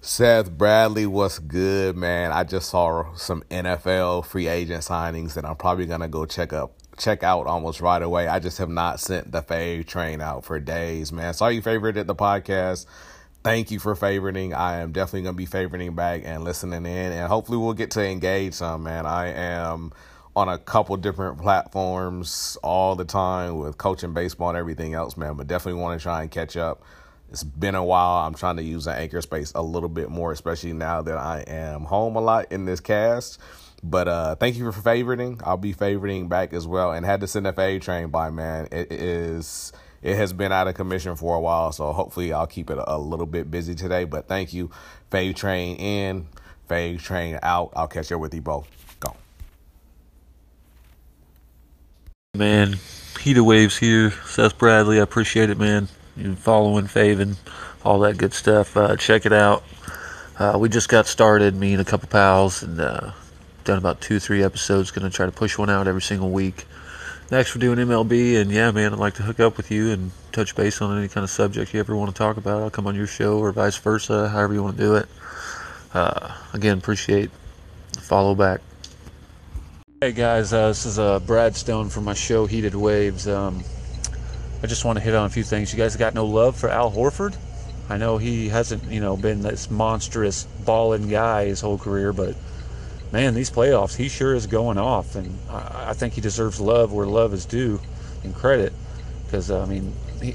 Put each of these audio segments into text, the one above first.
Seth Bradley, what's good, man? I just saw some NFL free agent signings that I'm probably gonna go check up check out almost right away. I just have not sent the fave train out for days, man. Saw you favorited the podcast. Thank you for favoriting. I am definitely gonna be favoriting back and listening in, and hopefully we'll get to engage some, man. I am on a couple different platforms all the time with coaching baseball and everything else, man. But definitely want to try and catch up it's been a while. I'm trying to use an anchor space a little bit more, especially now that I am home a lot in this cast. But uh, thank you for favoriting. I'll be favoriting back as well. And had to send a fade train by man. It is it has been out of commission for a while, so hopefully I'll keep it a, little bit busy today. But thank you, Fave train in, Fave train out. I'll catch up with you both. Go. Man, heater waves here. Seth Bradley, I appreciate it, man following, faving, all that good stuff. Uh, check it out. Uh, we just got started, me and a couple pals, and uh, done about two, three episodes. Going to try to push one out every single week. Next, we're doing MLB, and yeah, man, I'd like to hook up with you and touch base on any kind of subject you ever want to talk about. I'll come on your show or vice versa, however you want to do it. Uh, again, appreciate the follow back. Hey guys, uh, this is uh, Brad Stone from my show Heated Waves. Um, I just want to hit on a few things. You guys got no love for Al Horford? I know he hasn't, you know, been this monstrous balling guy his whole career, but man, these playoffs, he sure is going off, and I, I think he deserves love where love is due and credit, because uh, I mean, he,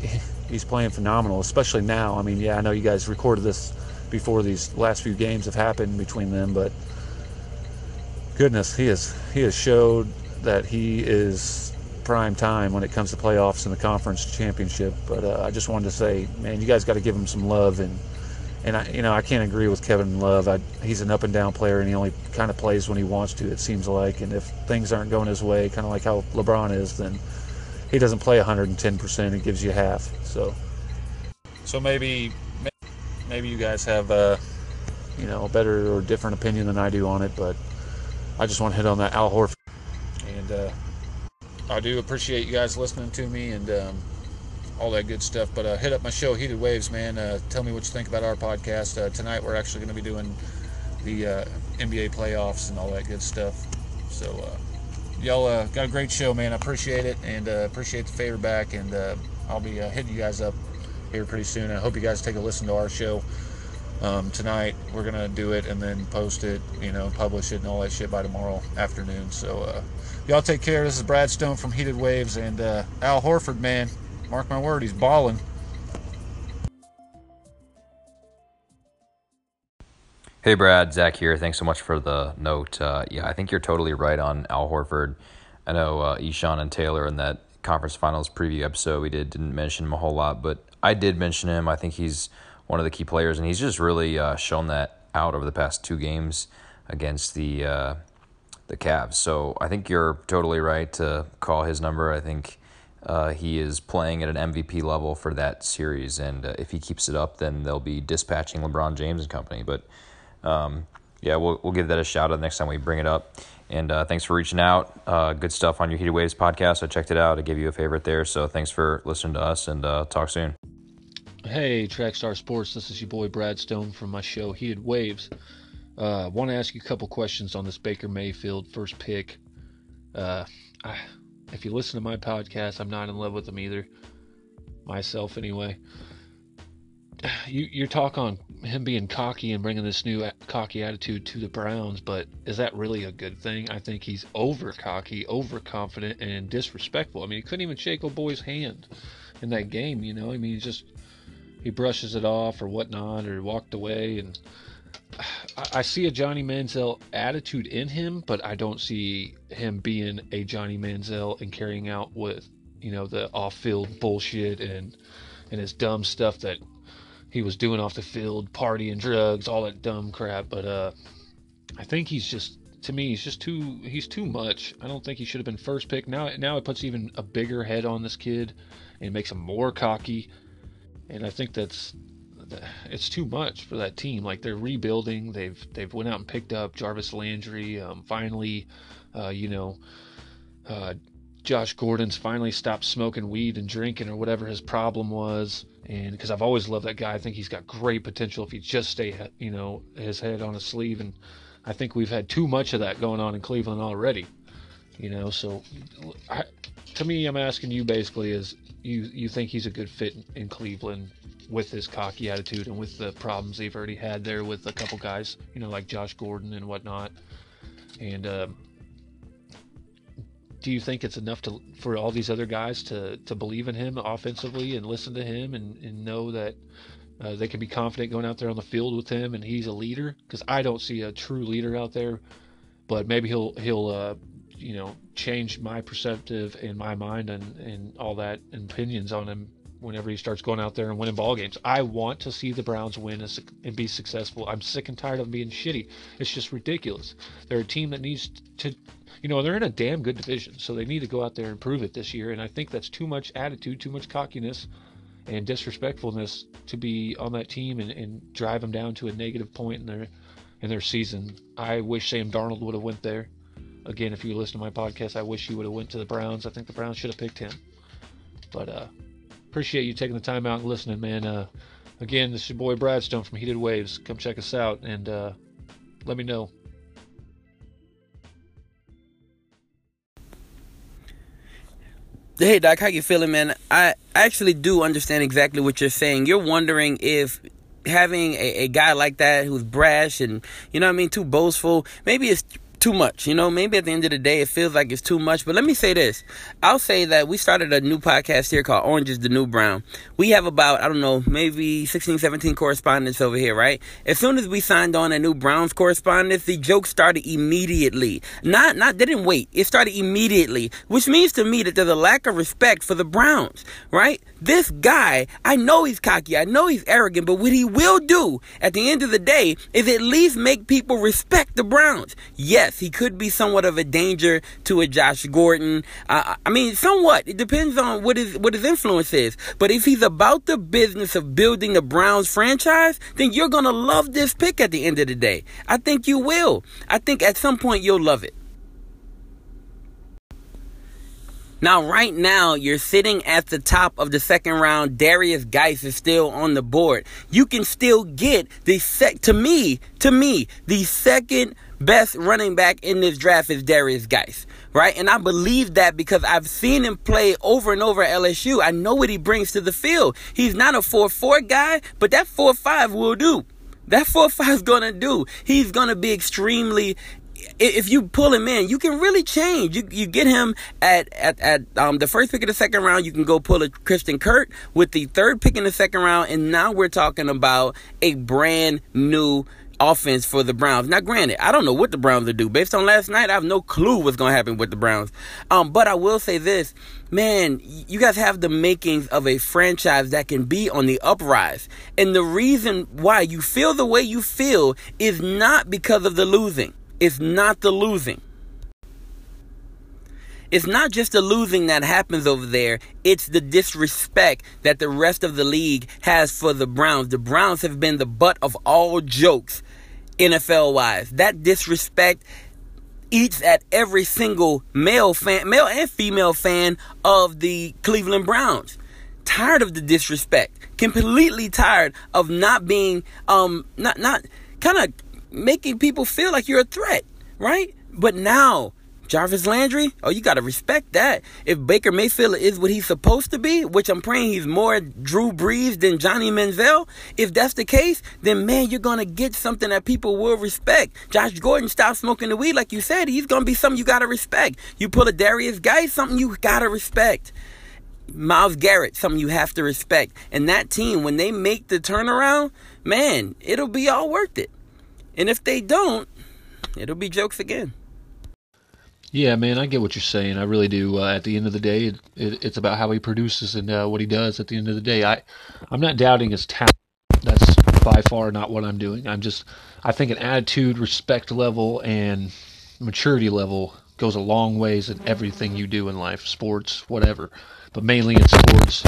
he's playing phenomenal, especially now. I mean, yeah, I know you guys recorded this before these last few games have happened between them, but goodness, he has he has showed that he is prime time when it comes to playoffs and the conference championship. But uh, I just wanted to say, man, you guys got to give him some love and. And I, you know, I can't agree with Kevin Love. I, he's an up and down player, and he only kind of plays when he wants to. It seems like, and if things aren't going his way, kind of like how LeBron is, then he doesn't play 110 percent. It gives you half. So, so maybe, maybe you guys have, uh, you know, a better or different opinion than I do on it. But I just want to hit on that Al Horford, and uh, I do appreciate you guys listening to me and um, all that good stuff. But uh, hit up my show, Heated Waves, man. Uh, tell me what you think about our podcast. Uh, tonight we're actually going to be doing the uh, NBA playoffs and all that good stuff. So uh, y'all uh, got a great show, man. I appreciate it and appreciate the favor back. And I'll be hitting you guys up here pretty soon. I hope you guys take a listen to our show. Um, tonight we're gonna do it and then post it, you know, publish it and all that shit by tomorrow afternoon. So Y'all take care. This is Brad Stone from Heated Waves and uh, Al Horford, man. Mark my word, he's balling. Hey Brad, Zach here. Thanks so much for the note. Uh, yeah, I think you're totally right on Al Horford. I know uh, Eshawn and Taylor in that conference finals preview episode we did didn't mention him a whole lot, but I did mention him. I think he's one of the key players, and he's just really uh, shown that out over the past two games against the uh, the Cavs. So I think you're totally right to call his number. I think uh, he is playing at an MVP level for that series, and uh, if he keeps it up, then they'll be dispatching LeBron James and company. But um, yeah, we'll we'll give that a shout out next time we bring it up. And uh, thanks for reaching out. Uh, good stuff on your Heated Waves podcast. I checked it out. I gave you a favorite there. So thanks for listening to us, and uh, talk soon. Hey, Trackstar Sports. This is your boy Brad Stone from my show Heated Waves. I uh, want to ask you a couple questions on this Baker Mayfield first pick. Uh, I, if you listen to my podcast, I'm not in love with him either. Myself, anyway. You you talk on him being cocky and bringing this new cocky attitude to the Browns, but is that really a good thing? I think he's over cocky, overconfident, and disrespectful. I mean, he couldn't even shake a boy's hand in that game. You know, I mean, he just he brushes it off or whatnot, or walked away and I see a Johnny Manziel attitude in him, but I don't see him being a Johnny Manziel and carrying out with you know the off-field bullshit and and his dumb stuff that he was doing off the field, partying, drugs, all that dumb crap. But uh, I think he's just to me he's just too he's too much. I don't think he should have been first pick. Now now it puts even a bigger head on this kid and makes him more cocky. And I think that's it's too much for that team. Like they're rebuilding. They've they've went out and picked up Jarvis Landry. Um, finally, uh, you know, uh, Josh Gordon's finally stopped smoking weed and drinking or whatever his problem was. And because I've always loved that guy, I think he's got great potential if he just stay, you know, his head on his sleeve. And I think we've had too much of that going on in Cleveland already. You know, so I, to me, I'm asking you basically is you you think he's a good fit in, in Cleveland with his cocky attitude and with the problems they've already had there with a couple guys, you know, like Josh Gordon and whatnot. And um, do you think it's enough to for all these other guys to to believe in him offensively and listen to him and, and know that uh, they can be confident going out there on the field with him and he's a leader? Because I don't see a true leader out there, but maybe he'll he'll uh, you know change my perceptive in my mind and and all that and opinions on him whenever he starts going out there and winning ball games. I want to see the Browns win and be successful. I'm sick and tired of being shitty. It's just ridiculous. They're a team that needs to, you know, they're in a damn good division, so they need to go out there and prove it this year. And I think that's too much attitude, too much cockiness, and disrespectfulness to be on that team and, and drive them down to a negative point in their in their season. I wish Sam Darnold would have went there again, if you listen to my podcast, I wish he would have went to the Browns. I think the Browns should have picked him. But uh, appreciate you taking the time out and listening, man. Uh, again, this is your boy Brad Stone from Heated Waves. Come check us out and uh, let me know. Hey Doc, how you feeling, man? I actually do understand exactly what you're saying. You're wondering if having a, a guy like that who's brash and you know what I mean, too boastful, maybe it's too much. You know, maybe at the end of the day, it feels like it's too much. But let me say this I'll say that we started a new podcast here called Orange is the New Brown. We have about, I don't know, maybe 16, 17 correspondents over here, right? As soon as we signed on a new Browns correspondent, the joke started immediately. Not, not, they didn't wait. It started immediately, which means to me that there's a lack of respect for the Browns, right? This guy, I know he's cocky, I know he's arrogant, but what he will do at the end of the day is at least make people respect the Browns. Yes, he could be somewhat of a danger to a Josh Gordon. Uh, I mean, somewhat. It depends on what his what his influence is. But if he's about the business of building the Browns franchise, then you're gonna love this pick at the end of the day. I think you will. I think at some point you'll love it. Now, right now, you're sitting at the top of the second round. Derrius Guice is still on the board. You can still get the sec. To me, to me, the second best running back in this draft is Derrius Guice, right? And I believe that because I've seen him play over and over at LSU. I know what he brings to the field. He's not a 4-4 guy, but that 4-5 will do. That 4-5 is going to do. He's going to be extremely if you pull him in, you can really change. You you get him at at, at um, the first pick of the second round. You can go pull a Christian Kirk with the third pick in the second round, and now we're talking about a brand new offense for the Browns. Now, granted, I don't know what the Browns will do. Based on last night, I have no clue what's going to happen with the Browns. Um, but I will say this, man, you guys have the makings of a franchise that can be on the uprise. And the reason why you feel the way you feel is not because of the losing. It's not the losing. It's not just the losing that happens over there, it's the disrespect that the rest of the league has for the Browns. The Browns have been the butt of all jokes, NFL wise. That disrespect eats at every single male fan, male and female fan of the Cleveland Browns. Tired of the disrespect, completely tired of not being, um, not, not kind of making people feel like you're a threat, right? But now, Jarvis Landry, oh, you got to respect that. If Baker Mayfield is what he's supposed to be, which I'm praying he's more Drew Brees than Johnny Manziel, if that's the case, then man, you're going to get something that people will respect. Josh Gordon stopped smoking the weed, like you said. He's going to be something you got to respect. You pull a Darius Guy, something you got to respect. Myles Garrett, something you have to respect. And that team, when they make the turnaround, man, it'll be all worth it. And if they don't, it'll be jokes again. Yeah, man, I get what you're saying. I really do. Uh, at the end of the day, it, it, it's about how he produces and uh, what he does. At the end of the day, I, I'm not doubting his talent. That's by far not what I'm doing. I'm just, I think an attitude, respect level, and maturity level goes a long ways in everything you do in life, sports, whatever, but mainly in sports.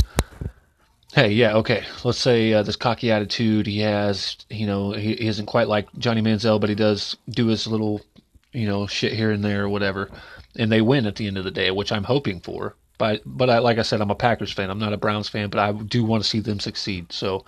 Hey, yeah, okay. Let's say uh, this cocky attitude he has, you know, he, he isn't quite like Johnny Manziel, but he does do his little you know, shit here and there or whatever. and they win at the end of the day, which I'm hoping for. But but I, like I said, I'm a Packers fan. I'm not a Browns fan, but I do want to see them succeed. So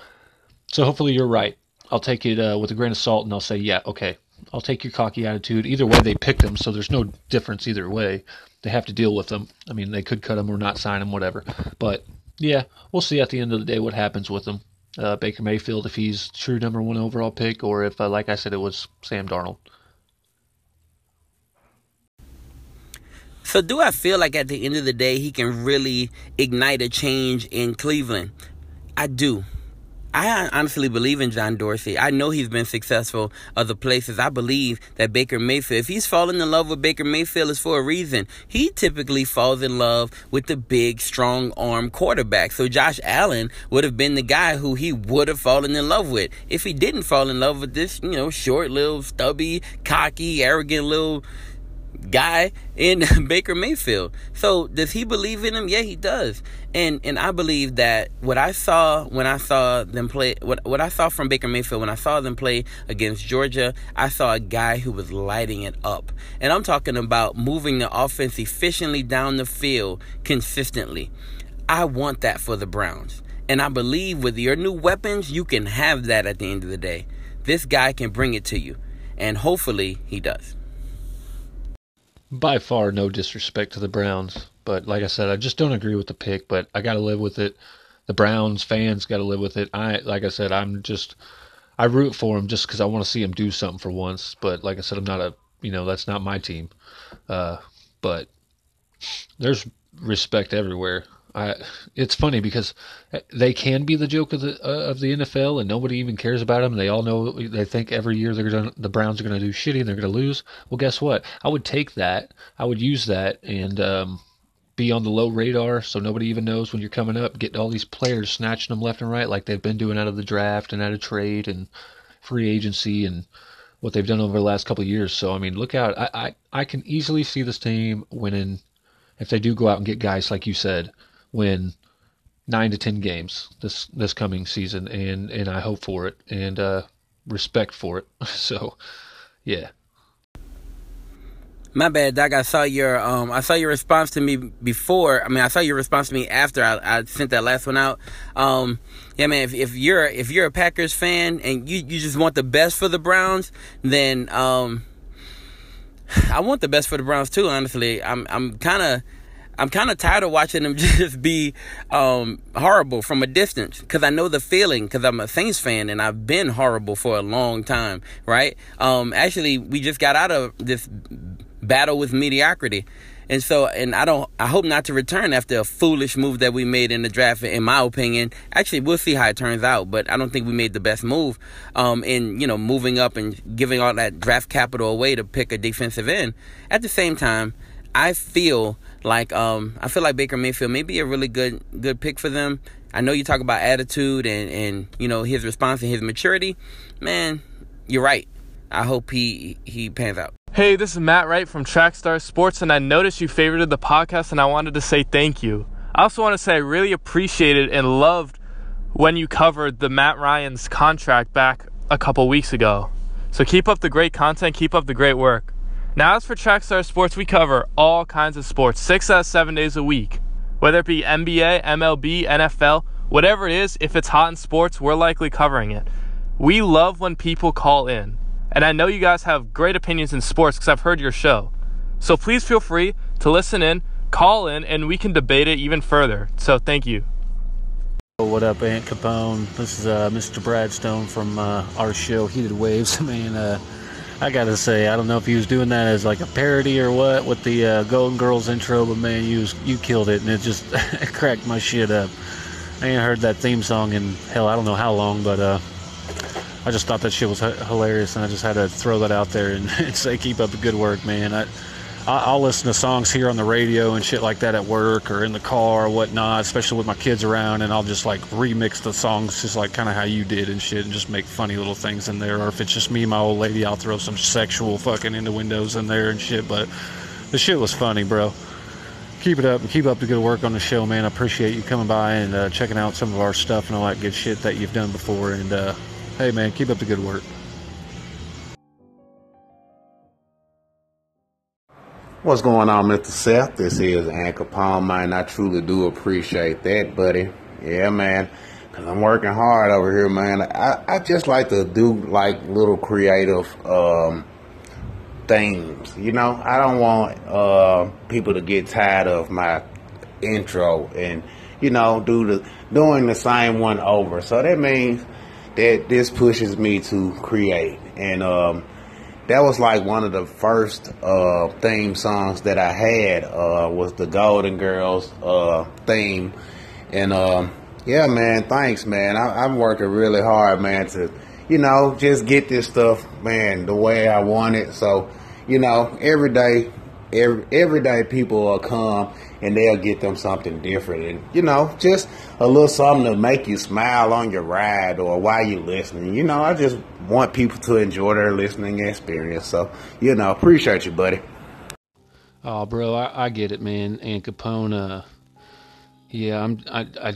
so hopefully you're right. I'll take it uh, with a grain of salt, and I'll say, yeah, okay. I'll take your cocky attitude. Either way, they picked them, so there's no difference either way. They have to deal with them. I mean, they could cut them or not sign them, whatever. But yeah, we'll see at the end of the day what happens with him. Uh, Baker Mayfield, if he's true number one overall pick, or if, uh, like I said, it was Sam Darnold. So, do I feel like at the end of the day he can really ignite a change in Cleveland? I do. I honestly believe in John Dorsey. I know he's been successful other places. I believe that Baker Mayfield, if he's fallen in love with Baker Mayfield, is for a reason. He typically falls in love with the big, strong arm quarterback. So Josh Allen would have been the guy who he would have fallen in love with. If he didn't fall in love with this, you know, short, little, stubby, cocky, arrogant little guy in Baker Mayfield. So does he believe in him? Yeah, he does. And and I believe that what I saw when I saw them play what what I saw from Baker Mayfield when I saw them play against Georgia, I saw a guy who was lighting it up. And I'm talking about moving the offense efficiently down the field consistently. I want that for the Browns. And I believe with your new weapons, you can have that at the end of the day. This guy can bring it to you. And hopefully he does by far no disrespect to the Browns, but like I said, I just don't agree with the pick. But I got to live with it. The Browns fans got to live with it. I like I said, I'm just I root for them just because I want to see them do something for once. But like I said, I'm not a you know that's not my team. Uh, but there's respect everywhere. I, it's funny because they can be the joke of the uh, of the NFL, and nobody even cares about them. They all know they think every year they're going the Browns are going to do shitty and they're going to lose. Well, guess what? I would take that. I would use that and um, be on the low radar, so nobody even knows when you're coming up. Get all these players snatching them left and right, like they've been doing out of the draft and out of trade and free agency and what they've done over the last couple of years. So I mean, look out! I, I I can easily see this team winning if they do go out and get guys like you said win nine to ten games this this coming season, and and I hope for it and uh, respect for it. So, yeah. My bad, Doc. I saw your um, I saw your response to me before. I mean, I saw your response to me after I, I sent that last one out. Um, yeah, man. If, if you're if you're a Packers fan and you, you just want the best for the Browns, then um, I want the best for the Browns too. Honestly, I'm I'm kind of I'm kind of tired of watching them just be um, horrible from a distance because I know the feeling because I'm a Saints fan and I've been horrible for a long time, right? Um, actually, we just got out of this battle with mediocrity. And so, and I don't, I hope not to return after a foolish move that we made in the draft, in my opinion. Actually, we'll see how it turns out, but I don't think we made the best move, um, in, you know, moving up and giving all that draft capital away to pick a defensive end. At the same time, I feel like um, I feel like Baker Mayfield may be a really good good pick for them. I know you talk about attitude and and you know his response and his maturity. Man, you're right. I hope he he pans out. Hey, this is Matt Wright from Trackstar Sports, and I noticed you favorited the podcast, and I wanted to say thank you. I also want to say I really appreciated and loved when you covered the Matt Ryan's contract back a couple weeks ago. So keep up the great content, keep up the great work. Now, as for Trackstar Sports, we cover all kinds of sports, six out of seven days a week. Whether it be NBA, MLB, NFL, whatever it is, if it's hot in sports, we're likely covering it. We love when people call in. And I know you guys have great opinions in sports because I've heard your show. So please feel free to listen in, call in, and we can debate it even further. So thank you. What up, Aunt Capone? This is uh, Mr. Bradstone from uh, our show, Heated Waves. Man, uh, I gotta say, I don't know if he was doing that as like a parody or what with the uh, Golden Girls intro, but man, you was, you killed it, and it just cracked my shit up. I ain't heard that theme song in hell, I don't know how long, but uh, I just thought that shit was hilarious, and I just had to throw that out there and, and say, keep up the good work, man. I, I'll listen to songs here on the radio and shit like that at work or in the car or whatnot, especially with my kids around, and I'll just like remix the songs just like kind of how you did and shit, and just make funny little things in there. Or if it's just me and my old lady, I'll throw some sexual fucking innuendos in there and shit. But the shit was funny, bro. Keep it up and keep up the good work on the show, man. I appreciate you coming by and uh, checking out some of our stuff and all that good shit that you've done before. And uh, hey, man, keep up the good work. What's going on, Mr. Seth? This is Anchor Palm, man. I truly do appreciate that, buddy. Yeah, man. Cause I'm working hard over here, man. I, I just like to do like little creative um, things. You know, I don't want uh, people to get tired of my intro and you know do the doing the same one over. So that means that this pushes me to create and. Um, that was like one of the first uh, theme songs that I had uh, was the Golden Girls uh, theme, and um, yeah, man, thanks, man. I, am working really hard, man, to you know just get this stuff, man, the way I want it. So you know, every day, every every day, people will come and they'll get them something different, and you know, just a little something to make you smile on your ride or while you're listening. You know, I just want people to enjoy their listening experience. So, you know, appreciate you, buddy. Oh, bro, I, I get it, man. And Capone, uh, yeah, I'm, I, I,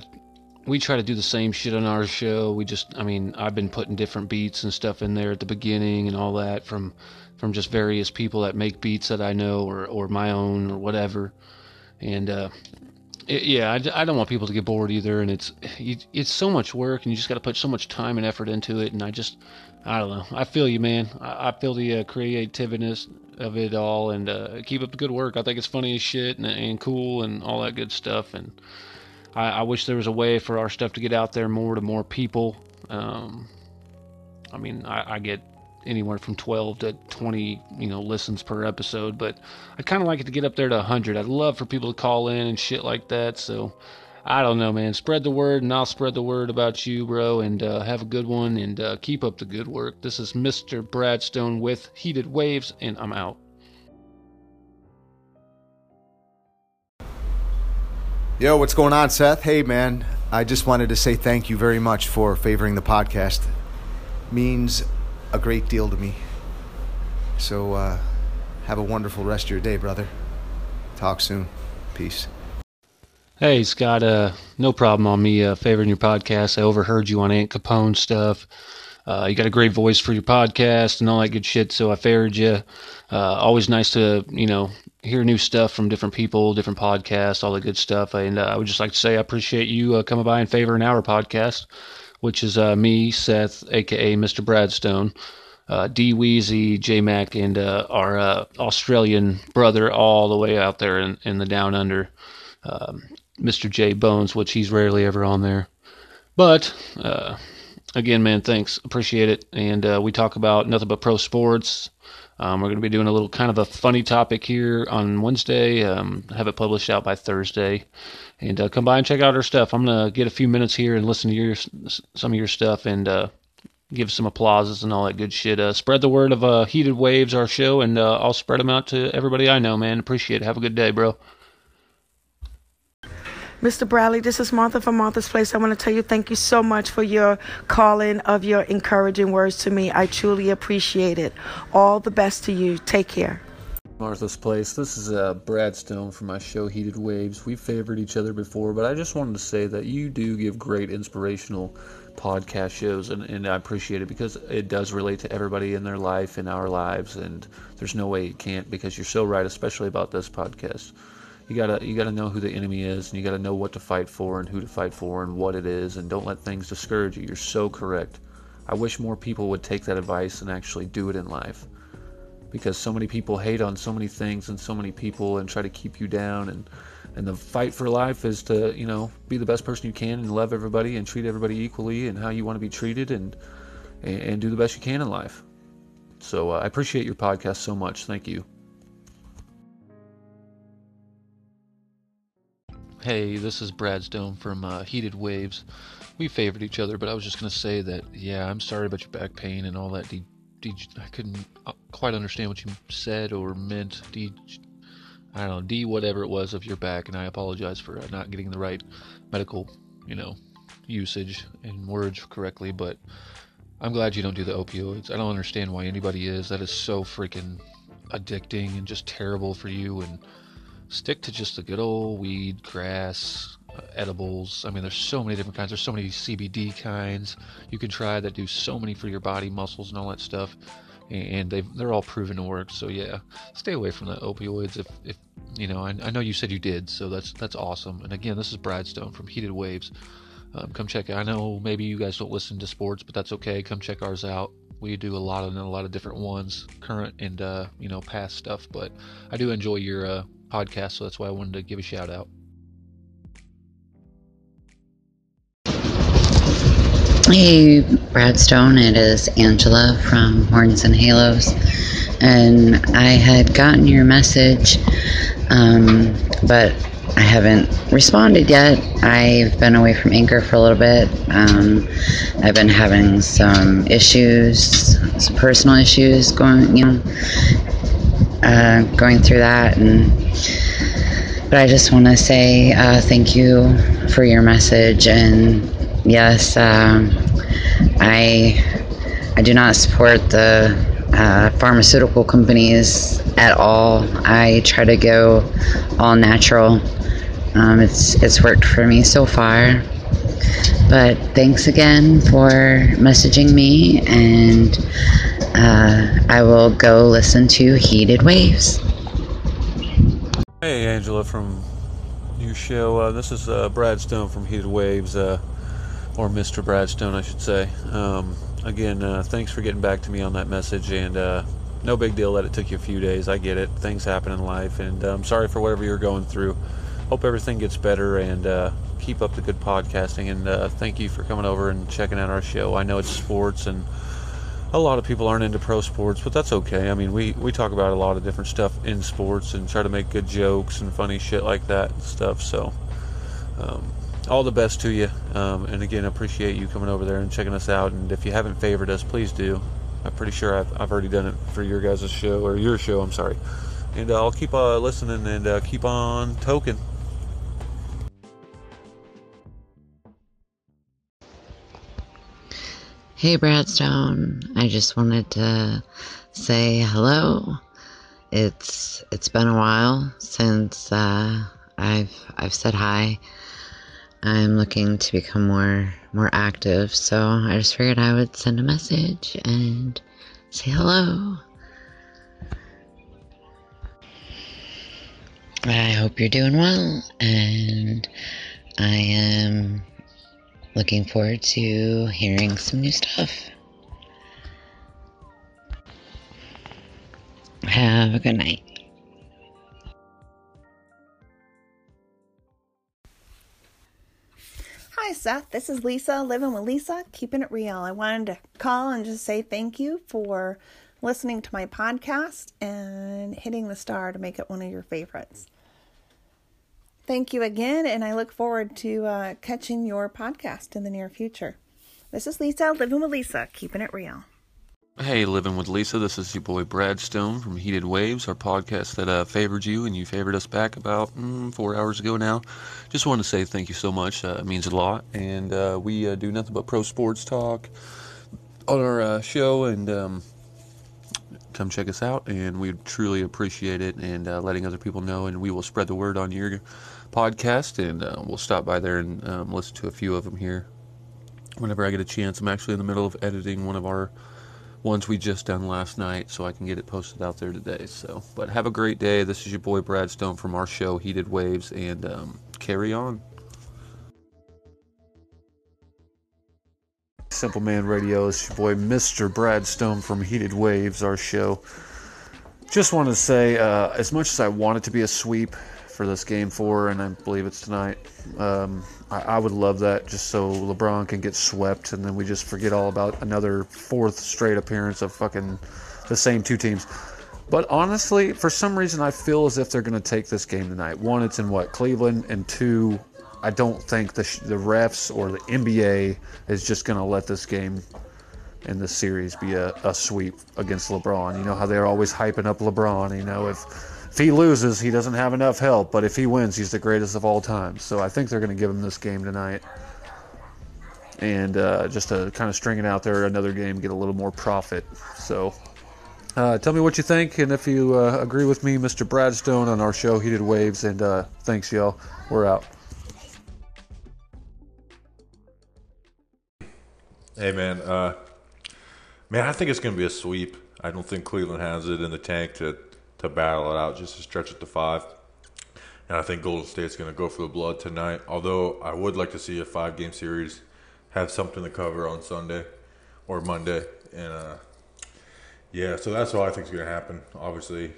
we try to do the same shit on our show. We just, I mean, I've been putting different beats and stuff in there at the beginning and all that from, from just various people that make beats that I know or, or my own or whatever. And, uh, it, yeah, I, I, don't want people to get bored either, and it's it's so much work, and you just got to put so much time and effort into it. And I just, I don't know. I feel you, man. I, I feel the uh, creativeness of it all, and uh, keep up the good work. I think it's funny as shit and, and cool and all that good stuff. And I, I, wish there was a way for our stuff to get out there more to more people. Um, I mean, I, I get anywhere from 12 to 20 you know listens per episode but i kind of like it to get up there to 100 i'd love for people to call in and shit like that so i don't know man spread the word and i'll spread the word about you bro and uh, have a good one and uh, keep up the good work this is mr bradstone with heated waves and i'm out Yo, what's going on, Seth? Hey, man. I just wanted to say thank you very much for favoring the podcast. Means a great deal to me. So uh, have a wonderful rest of your day, brother. Talk soon. Peace. Hey, Scott. Uh, no problem on me uh, favoring your podcast. I overheard you on Aunt Capone stuff. Uh, you got a great voice for your podcast and all that good shit, so I favored you. Uh, always nice to, you know, hear new stuff from different people, different podcasts, all the good stuff. And uh, I would just like to say I appreciate you uh, coming by and favoring our podcast which is uh, me, Seth, aka Mr. Bradstone, uh, D Weezy, J Mac, and uh, our uh, Australian brother, all the way out there in, in the down under, um, Mr. J Bones, which he's rarely ever on there. But uh, again, man, thanks, appreciate it. And uh, we talk about nothing but pro sports. Um, we're going to be doing a little kind of a funny topic here on Wednesday. Um, have it published out by Thursday and uh, come by and check out our stuff. I'm gonna get a few minutes here and listen to your some of your stuff and uh, give some applauses and all that good shit. Uh, spread the word of uh, Heated Waves, our show, and uh, I'll spread them out to everybody I know. Man, appreciate it. Have a good day, bro. Mr. Bradley, this is Martha from Martha's Place. I want to tell you thank you so much for your calling of your encouraging words to me. I truly appreciate it. All the best to you. Take care. Martha's Place. This is uh, Brad Stone from my show Heated Waves. We've favored each other before, but I just wanted to say that you do give great inspirational podcast shows, and, and I appreciate it because it does relate to everybody in their life, in our lives, and there's no way it can't because you're so right, especially about this podcast. You gotta you gotta know who the enemy is, and you gotta know what to fight for, and who to fight for, and what it is, and don't let things discourage you. You're so correct. I wish more people would take that advice and actually do it in life because so many people hate on so many things and so many people and try to keep you down. And and the fight for life is to you know be the best person you can and love everybody and treat everybody equally and how you want to be treated and and, and do the best you can in life. So uh, i appreciate your podcast so much. Thank you. Hey this is brad stone from uh, heated waves. We favored each other but i was just going to say that yeah i'm sorry about your back pain and all that I couldn't uh, quite understand what you said or meant. D, I don't know, D whatever it was of your back, and I apologize for not getting the right medical, you know, usage and words correctly. But I'm glad you don't do the opioids. I don't understand why anybody is. That is so freaking addicting and just terrible for you. And stick to just the good old weed, grass, uh, edibles. I mean, there's so many different kinds. There's so many CBD kinds you can try that do so many for your body, muscles, and all that stuff. and they they're all proven to work. So yeah, stay away from the opioids if if you know. I, I know you said you did, so that's that's awesome. And again, this is Brad Stone from Heated Waves. Um, come check it. I know maybe you guys don't listen to sports, but that's okay. Come check ours out. We do a lot of a lot of different ones, current and uh, you know past stuff. But I do enjoy your uh, podcast, so that's why I wanted to give a shout out. Hey, Brad Stone, it is Angela from Horns and Halos. And I had gotten your message, um, but I haven't responded yet. I've been away from Anchor for a little bit. Um, I've been having some issues, some personal issues going, you know, uh, going through that. And but I just want to say uh, thank you for your message and yes, um, I I do not support the uh, pharmaceutical companies at all. I try to go all natural. Um, it's it's worked for me so far. But thanks again for messaging me, and uh, I will go listen to Heated Waves. Hey, Angela from your show. Uh, this is uh, Brad Stone from Heated Waves. Or Mr. Bradstone, I should say. Um, again, uh, thanks for getting back to me on that message, and uh, no big deal that it took you a few days. I get it. Things happen in life, and I'm um, sorry for whatever you're going through. Hope everything gets better, and uh, keep up the good podcasting. And uh, thank you for coming over and checking out our show. I know it's sports, and a lot of people aren't into pro sports, but that's okay. I mean, we, we talk about a lot of different stuff in sports and try to make good jokes and funny shit like that and stuff. So, um, all the best to you. Um, and again, appreciate you coming over there and checking us out. And if you haven't favored us, please do. I'm pretty sure I've, I've already done it for your guys' show, or your show, I'm sorry. And uh, I'll keep uh, listening and uh, keep on token. Hey, Bradstone. I just wanted to say hello. It's it's been a while since uh, I've I've said hi. I'm looking to become more more active, so I just figured I would send a message and say hello. I hope you're doing well, and I am looking forward to hearing some new stuff. Have a good night. Hi, Seth. This is Lisa, living with Lisa, keeping it real. I wanted to call and just say thank you for listening to my podcast and hitting the star to make it one of your favorites. Thank you again, and I look forward to uh, catching your podcast in the near future. This is Lisa, living with Lisa, keeping it real. Hey, Living with Lisa. This is your boy Brad Stone from Heated Waves, our podcast that uh, favored you and you favored us back about mm, four hours ago now. Just wanted to say thank you so much. Uh, it means a lot. And uh, we uh, do nothing but pro sports talk on our uh, show. And um, come check us out. And we truly appreciate it and uh, letting other people know. And we will spread the word on your podcast. And we'll stop by there and um, listen to a few of them here whenever I get a chance. I'm actually in the middle of editing one of our ones we just done last night so I can get it posted out there today. So, but have a great day. This is your boy Brad Stone from our show Heated Waves and um, carry on. Simple Man Radio is your boy Mr. Brad Stone from Heated Waves, our show. Just want to say, uh, as much as I want it to be a sweep for this game four, and I believe it's tonight, um, I, I, would love that just so LeBron can get swept and then we just forget all about another fourth straight appearance of fucking the same two teams. But honestly, for some reason, I feel as if they're going to take this game tonight. One, it's in what Cleveland, and two, I don't think the the refs or the NBA is just going to let this game in this series be a, a sweep against LeBron. You know how they're always hyping up LeBron. You know if if he loses, he doesn't have enough help, but if he wins, he's the greatest of all time. So I think they're going to give him this game tonight. And uh, just to kind of string it out there, another game, get a little more profit. So uh, tell me what you think, and if you uh, agree with me, Mr. Bradstone, on our show, Heated Waves. And uh, thanks, y'all. We're out. Hey, man. Uh, man, I think it's going to be a sweep. I don't think Cleveland has it in the tank to to battle it out, just to stretch it to five. And I think Golden State's going to go for the blood tonight. Although I would like to see a five game series have something to cover on Sunday or Monday. And uh, yeah, so that's what I think is going to happen. Obviously,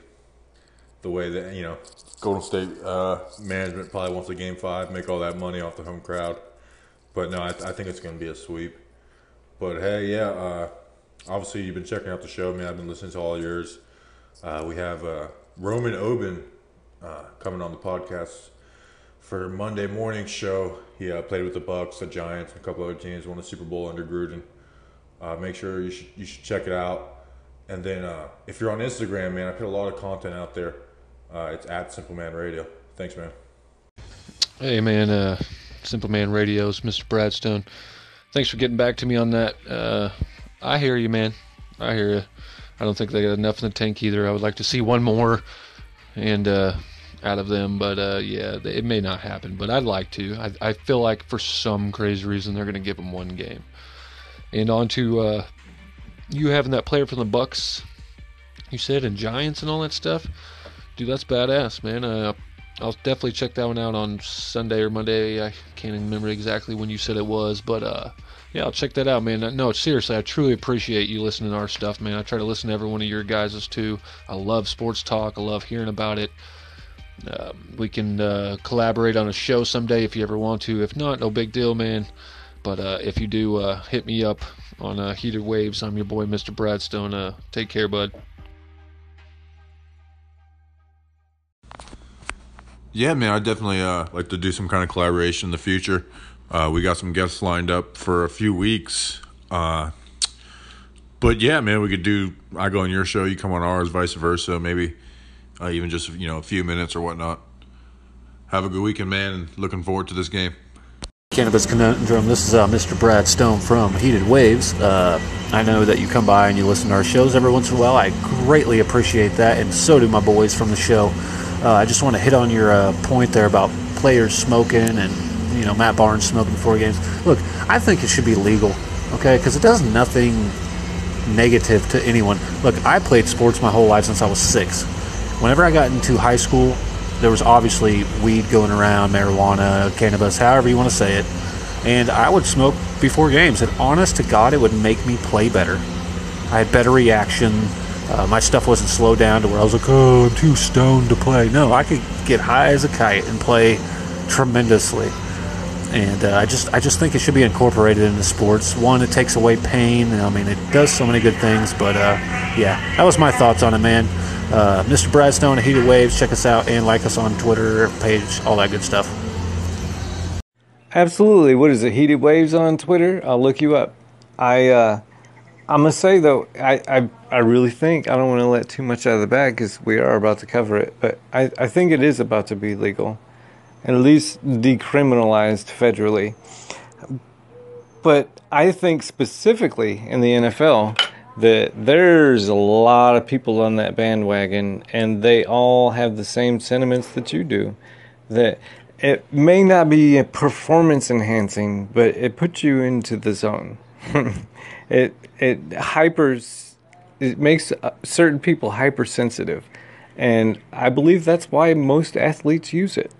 the way that, you know, Golden State uh, management probably wants a game five, make all that money off the home crowd. But no, I, I think it's going to be a sweep. But hey, yeah, uh, obviously you've been checking out the show, man. I've been listening to all yours. Uh, we have uh, Roman Oben uh, coming on the podcast for Monday morning show. He uh, played with the Bucs, the Giants, a couple other teams. Won the Super Bowl under Gruden. Uh, make sure you should you should check it out. And then uh, if you're on Instagram, man, I put a lot of content out there. it's at Simple Man Radio. Thanks, man. Hey, man. Simple Man Radio's Mr. Bradstone. Thanks for getting back to me on that. I hear you, man. I hear you. I don't think they got enough in the tank either. I would like to see one more and uh, out of them, but uh, yeah, it may not happen. But I'd like to. I, I feel like for some crazy reason they're going to give them one game. And on to uh, you having that player from the Bucs, you said, and Giants and all that stuff. Dude, that's badass, man. Uh, I'll definitely check that one out on Sunday or Monday. I can't remember exactly when you said it was, but uh, yeah, I'll check that out, man. No, seriously, I truly appreciate you listening to our stuff, man. I try to listen to every one of your guys' too. I love sports talk. I love hearing about it. Uh, we can uh, collaborate on a show someday if you ever want to. If not, no big deal, man. But uh, if you do, uh, hit me up on uh, Heated Waves. I'm your boy, Mr. Bradstone. Uh, take care, bud. Yeah, man, I definitely like to do some kind of collaboration in the future. Uh, we got some guests lined up for a few weeks. Uh, but yeah, man, we could do. I go on your show, you come on ours, vice versa. Maybe uh, even just you know a few minutes or whatnot. Have a good weekend, man, and looking forward to this game. Cannabis Conundrum. This is uh, Mr. Brad Stone from Heated Waves. Uh, I know that you come by and you listen to our shows every once in a while. I greatly appreciate that, and so do my boys from the show. Uh, I just want to hit on your uh, point there about players smoking and you know Matt Barnes smoking before games. Look, I think it should be legal, okay? Because it does nothing negative to anyone. Look, I played sports my whole life since I was six. Whenever I got into high school, there was obviously weed going around, marijuana, cannabis, however you want to say it, and I would smoke before games. And honest to God, it would make me play better. I had better reaction. Uh, my stuff wasn't slowed down to where I was like, oh, I'm too stoned to play. No, I could get high as a kite and play tremendously and uh, I just I just think it should be incorporated into sports. One, it takes away pain. I mean, it does so many good things. But uh, yeah, that was my thoughts on it, man. Uh, Mr. Bradstone, Heated Waves. Check us out and like us on Twitter page, all that good stuff. Absolutely. What is it? Heated Waves on Twitter. I'll look you up. I uh, I'm gonna say though, I, I I really think I don't want to let too much out of the bag because we are about to cover it, but I I think it is about to be legal at least decriminalized federally. But I think specifically in the NFL that there's a lot of people on that bandwagon and they all have the same sentiments that you do. That it may not be performance enhancing, but it puts you into the zone. it it hypers it makes uh, certain people hypersensitive. And I believe that's why most athletes use it.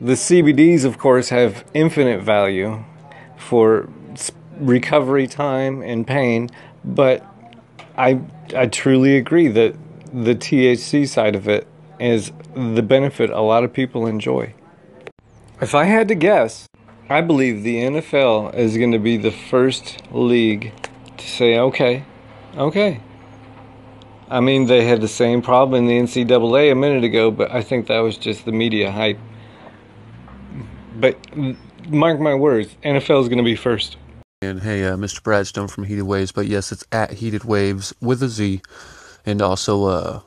The CBDs, of course, have infinite value for recovery time and pain, but I I truly agree that the THC side of it is the benefit a lot of people enjoy. If I had to guess, I believe the NFL is going to be the first league to say, okay, okay. I mean, they had the same problem in the NCAA a minute ago, but I think that was just the media hype. But mark my words, NFL is going to be first. And hey, uh, Mr. Bradstone from Heated Waves, but yes, it's at Heated Waves with a Z, and also uh,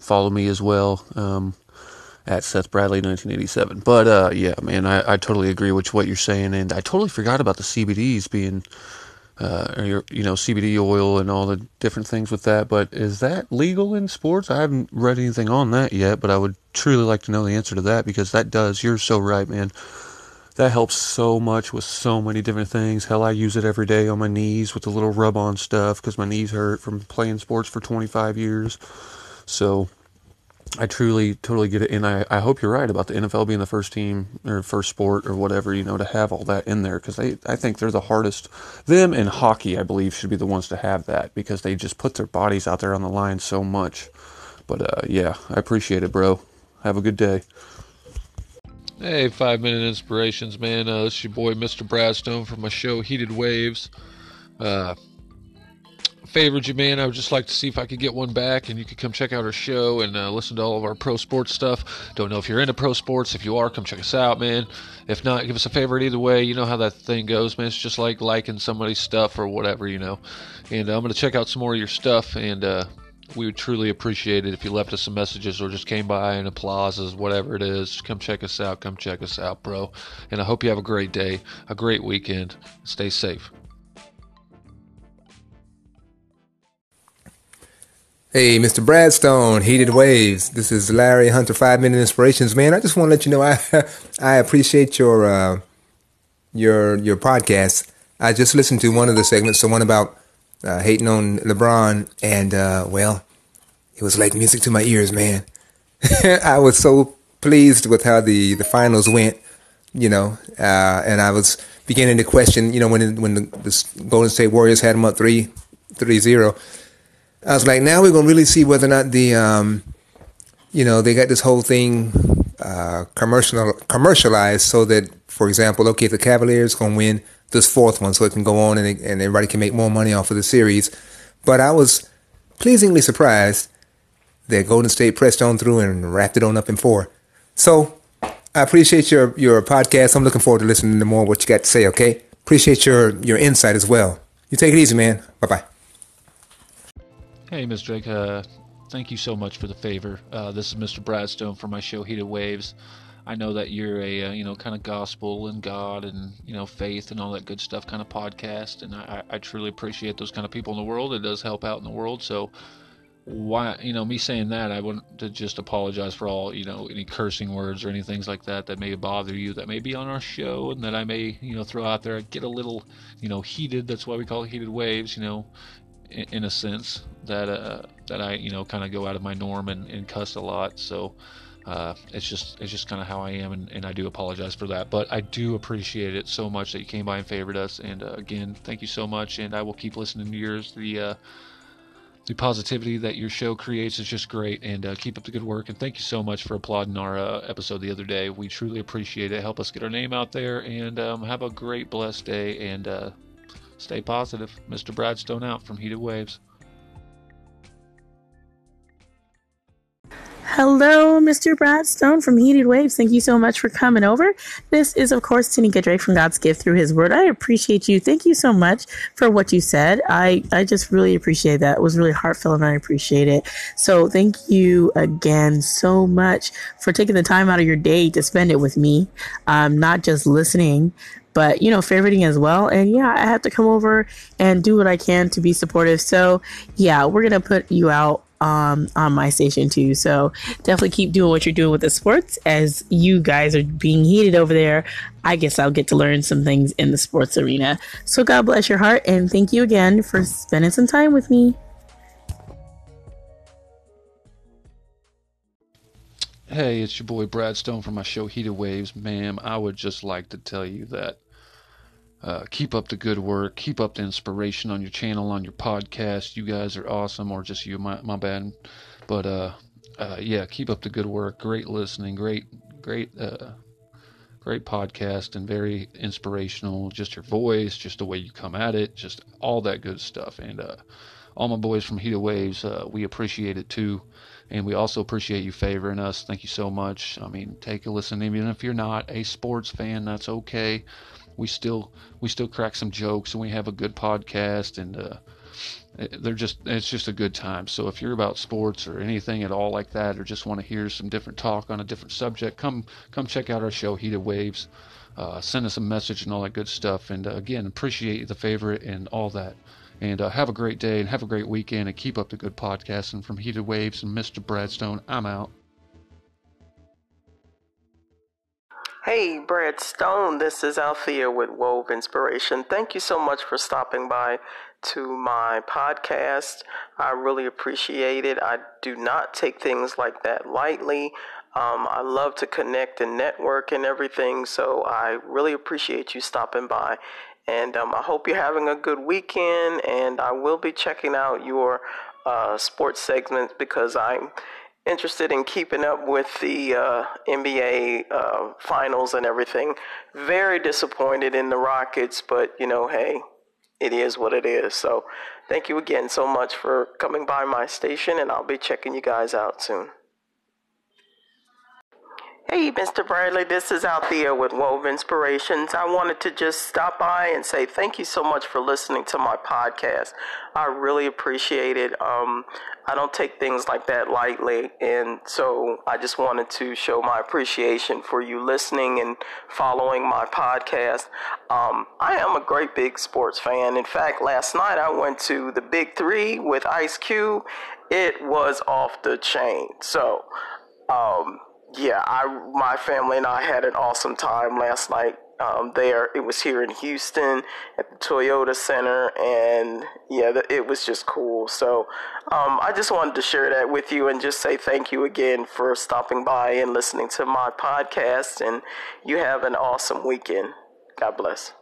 follow me as well um, at Seth Bradley 1987. But uh, yeah, man, I, I totally agree with what you're saying, and I totally forgot about the CBDs being, uh, or, you know, CBD oil and all the different things with that. But is that legal in sports? I haven't read anything on that yet, but I would truly like to know the answer to that because that does. You're so right, man. that helps so much with so many different things. Hell, I use it every day on my knees with the little rub on stuff because my knees hurt from playing sports for 25 years. So I truly, totally get it. And I, I hope you're right about the NFL being the first team or first sport or whatever, you know, to have all that in there because I think they're the hardest. Them and hockey, I believe, should be the ones to have that because they just put their bodies out there on the line so much. But uh, yeah, I appreciate it, bro. Have a good day. Hey, five minute inspirations, man. Uh, this is your boy, Mr. Bradstone, from my show Heated Waves. Uh, favored you, man. I would just like to see if I could get one back, and you could come check out our show and uh, listen to all of our pro sports stuff. Don't know if you're into pro sports. If you are, come check us out, man. If not, give us a favorite either way. You know how that thing goes, man. It's just like liking somebody's stuff or whatever, you know. And uh, I'm gonna check out some more of your stuff and. Uh, we would truly appreciate it if you left us some messages or just came by and applauses, whatever it is. Come check us out. Come check us out, bro. And I hope you have a great day, a great weekend. Stay safe. Hey, Mr. Bradstone, Heated Waves. This is Larry Hunter, Five Minute Inspirations. Man, I just want to let you know I I appreciate your uh, your your podcast. I just listened to one of the segments, the one about uh, hating on LeBron, and uh, well, it was like music to my ears, man. I was so pleased with how the, the finals went, you know, uh, and I was beginning to question, you know, when when the, the Golden State Warriors had them up three three zero. I was like, now we're gonna really see whether or not the, um, you know, they got this whole thing uh, commercial commercialized so that, for example, okay, the Cavaliers gonna win this fourth one so it can go on and, and everybody can make more money off of the series. But I was pleasingly surprised that Golden State pressed on through and wrapped it on up in four. So I appreciate your, your podcast. I'm looking forward to listening to more what you got to say, okay? Appreciate your, your insight as well. You take it easy, man. Bye bye. Hey, Mr. Drake. Uh, thank you so much for the favor. Uh, this is Mr. Bradstone from my show Heated Waves. I know that you're a uh, you know kind of gospel and God and you know faith and all that good stuff kind of podcast, and I, I truly appreciate those kind of people in the world. It does help out in the world, so why you know me saying that I want to just apologize for all you know any cursing words or any things like that that may bother you that may be on our show and that I may you know throw out there. I get a little you know heated. That's why we call it heated waves. You know, in, in a sense that uh, that I you know kind of go out of my norm and, and cuss a lot. So uh, it's just it's just kind of how I am, and, and, I do apologize for that. But I do appreciate it so much that you came by and favored us. And uh, again, thank you so much. And I will keep listening to yours. The uh, the positivity that your show creates is just great. And uh, keep up the good work. And thank you so much for applauding our uh, episode the other day. We truly appreciate it. Help us get our name out there. And um, have a great, blessed day. And stay positive. Mr. Bradstone out from Heated Waves. Hello, Mr. Bradstone from Heated Waves. Thank you so much for coming over. This is, of course, Tanika Drake from God's Gift Through His Word. I appreciate you. Thank you so much for what you said. I, I just really appreciate that. It was really heartfelt and I appreciate it. So thank you again so much for taking the time out of your day to spend it with me. Um, not just listening, but you know, favoriting as well. And yeah, I have to come over and do what I can to be supportive. So yeah, we're gonna put you out um, on my station too. So definitely keep doing what you're doing with the sports as you guys are being heated over there. I guess I'll get to learn some things in the sports arena. So God bless your heart and thank you again for spending some time with me. Hey, it's your boy Brad Stone from my show Heated Waves. Ma'am, I would just like to tell you that uh, keep up the good work. Keep up the inspiration on your channel, on your podcast. You guys are awesome, or just you, my, my bad. But uh, uh, yeah, keep up the good work. Great listening. Great, great, uh, great podcast, and very inspirational. Just your voice, just the way you come at it, just all that good stuff. And uh, all my boys from Heated Waves, uh, we appreciate it too. And we also appreciate you favoring us. Thank you so much. I mean, take a listen. Even if you're not a sports fan, that's okay we still we still crack some jokes and we have a good podcast and uh, they're just it's just a good time. So if you're about sports or anything at all like that, or just want to hear some different talk on a different subject, come come check out our show, Heated Waves. Uh, send us a message and all that good stuff. And uh, again, appreciate the favorite and all that. And uh, have a great day and have a great weekend and keep up the good podcasting from Heated Waves and Mr. Bradstone. I'm out. Hey, Brad Stone, this is Althea with Wove Inspiration. Thank you so much for stopping by to my podcast. I really appreciate it. I do not take things like that lightly. Um, I love to connect and network and everything, so I really appreciate you stopping by. And um, I hope you're having a good weekend, and I will be checking out your uh, sports segments because I'm interested in keeping up with the uh, NBA uh, finals and everything. Very disappointed in the Rockets, but you know, hey, it is what it is. So, thank you again so much for coming by my station, and I'll be checking you guys out soon. Hey, Mr. Bradley, this is Althea with Wove Inspirations. I wanted to just stop by and say thank you so much for listening to my podcast. I really appreciate it. Um, I don't take things like that lightly, and so I just wanted to show my appreciation for you listening and following my podcast. Um, I am a great big sports fan. In fact, last night I went to the Big Three with Ice Cube. It was off the chain. So, um, yeah, I my family and I had an awesome time last night. Um, there, it was here in Houston at the Toyota Center, and yeah, it was just cool. So, um, I just wanted to share that with you and just say thank you again for stopping by and listening to my podcast. And you have an awesome weekend. God bless.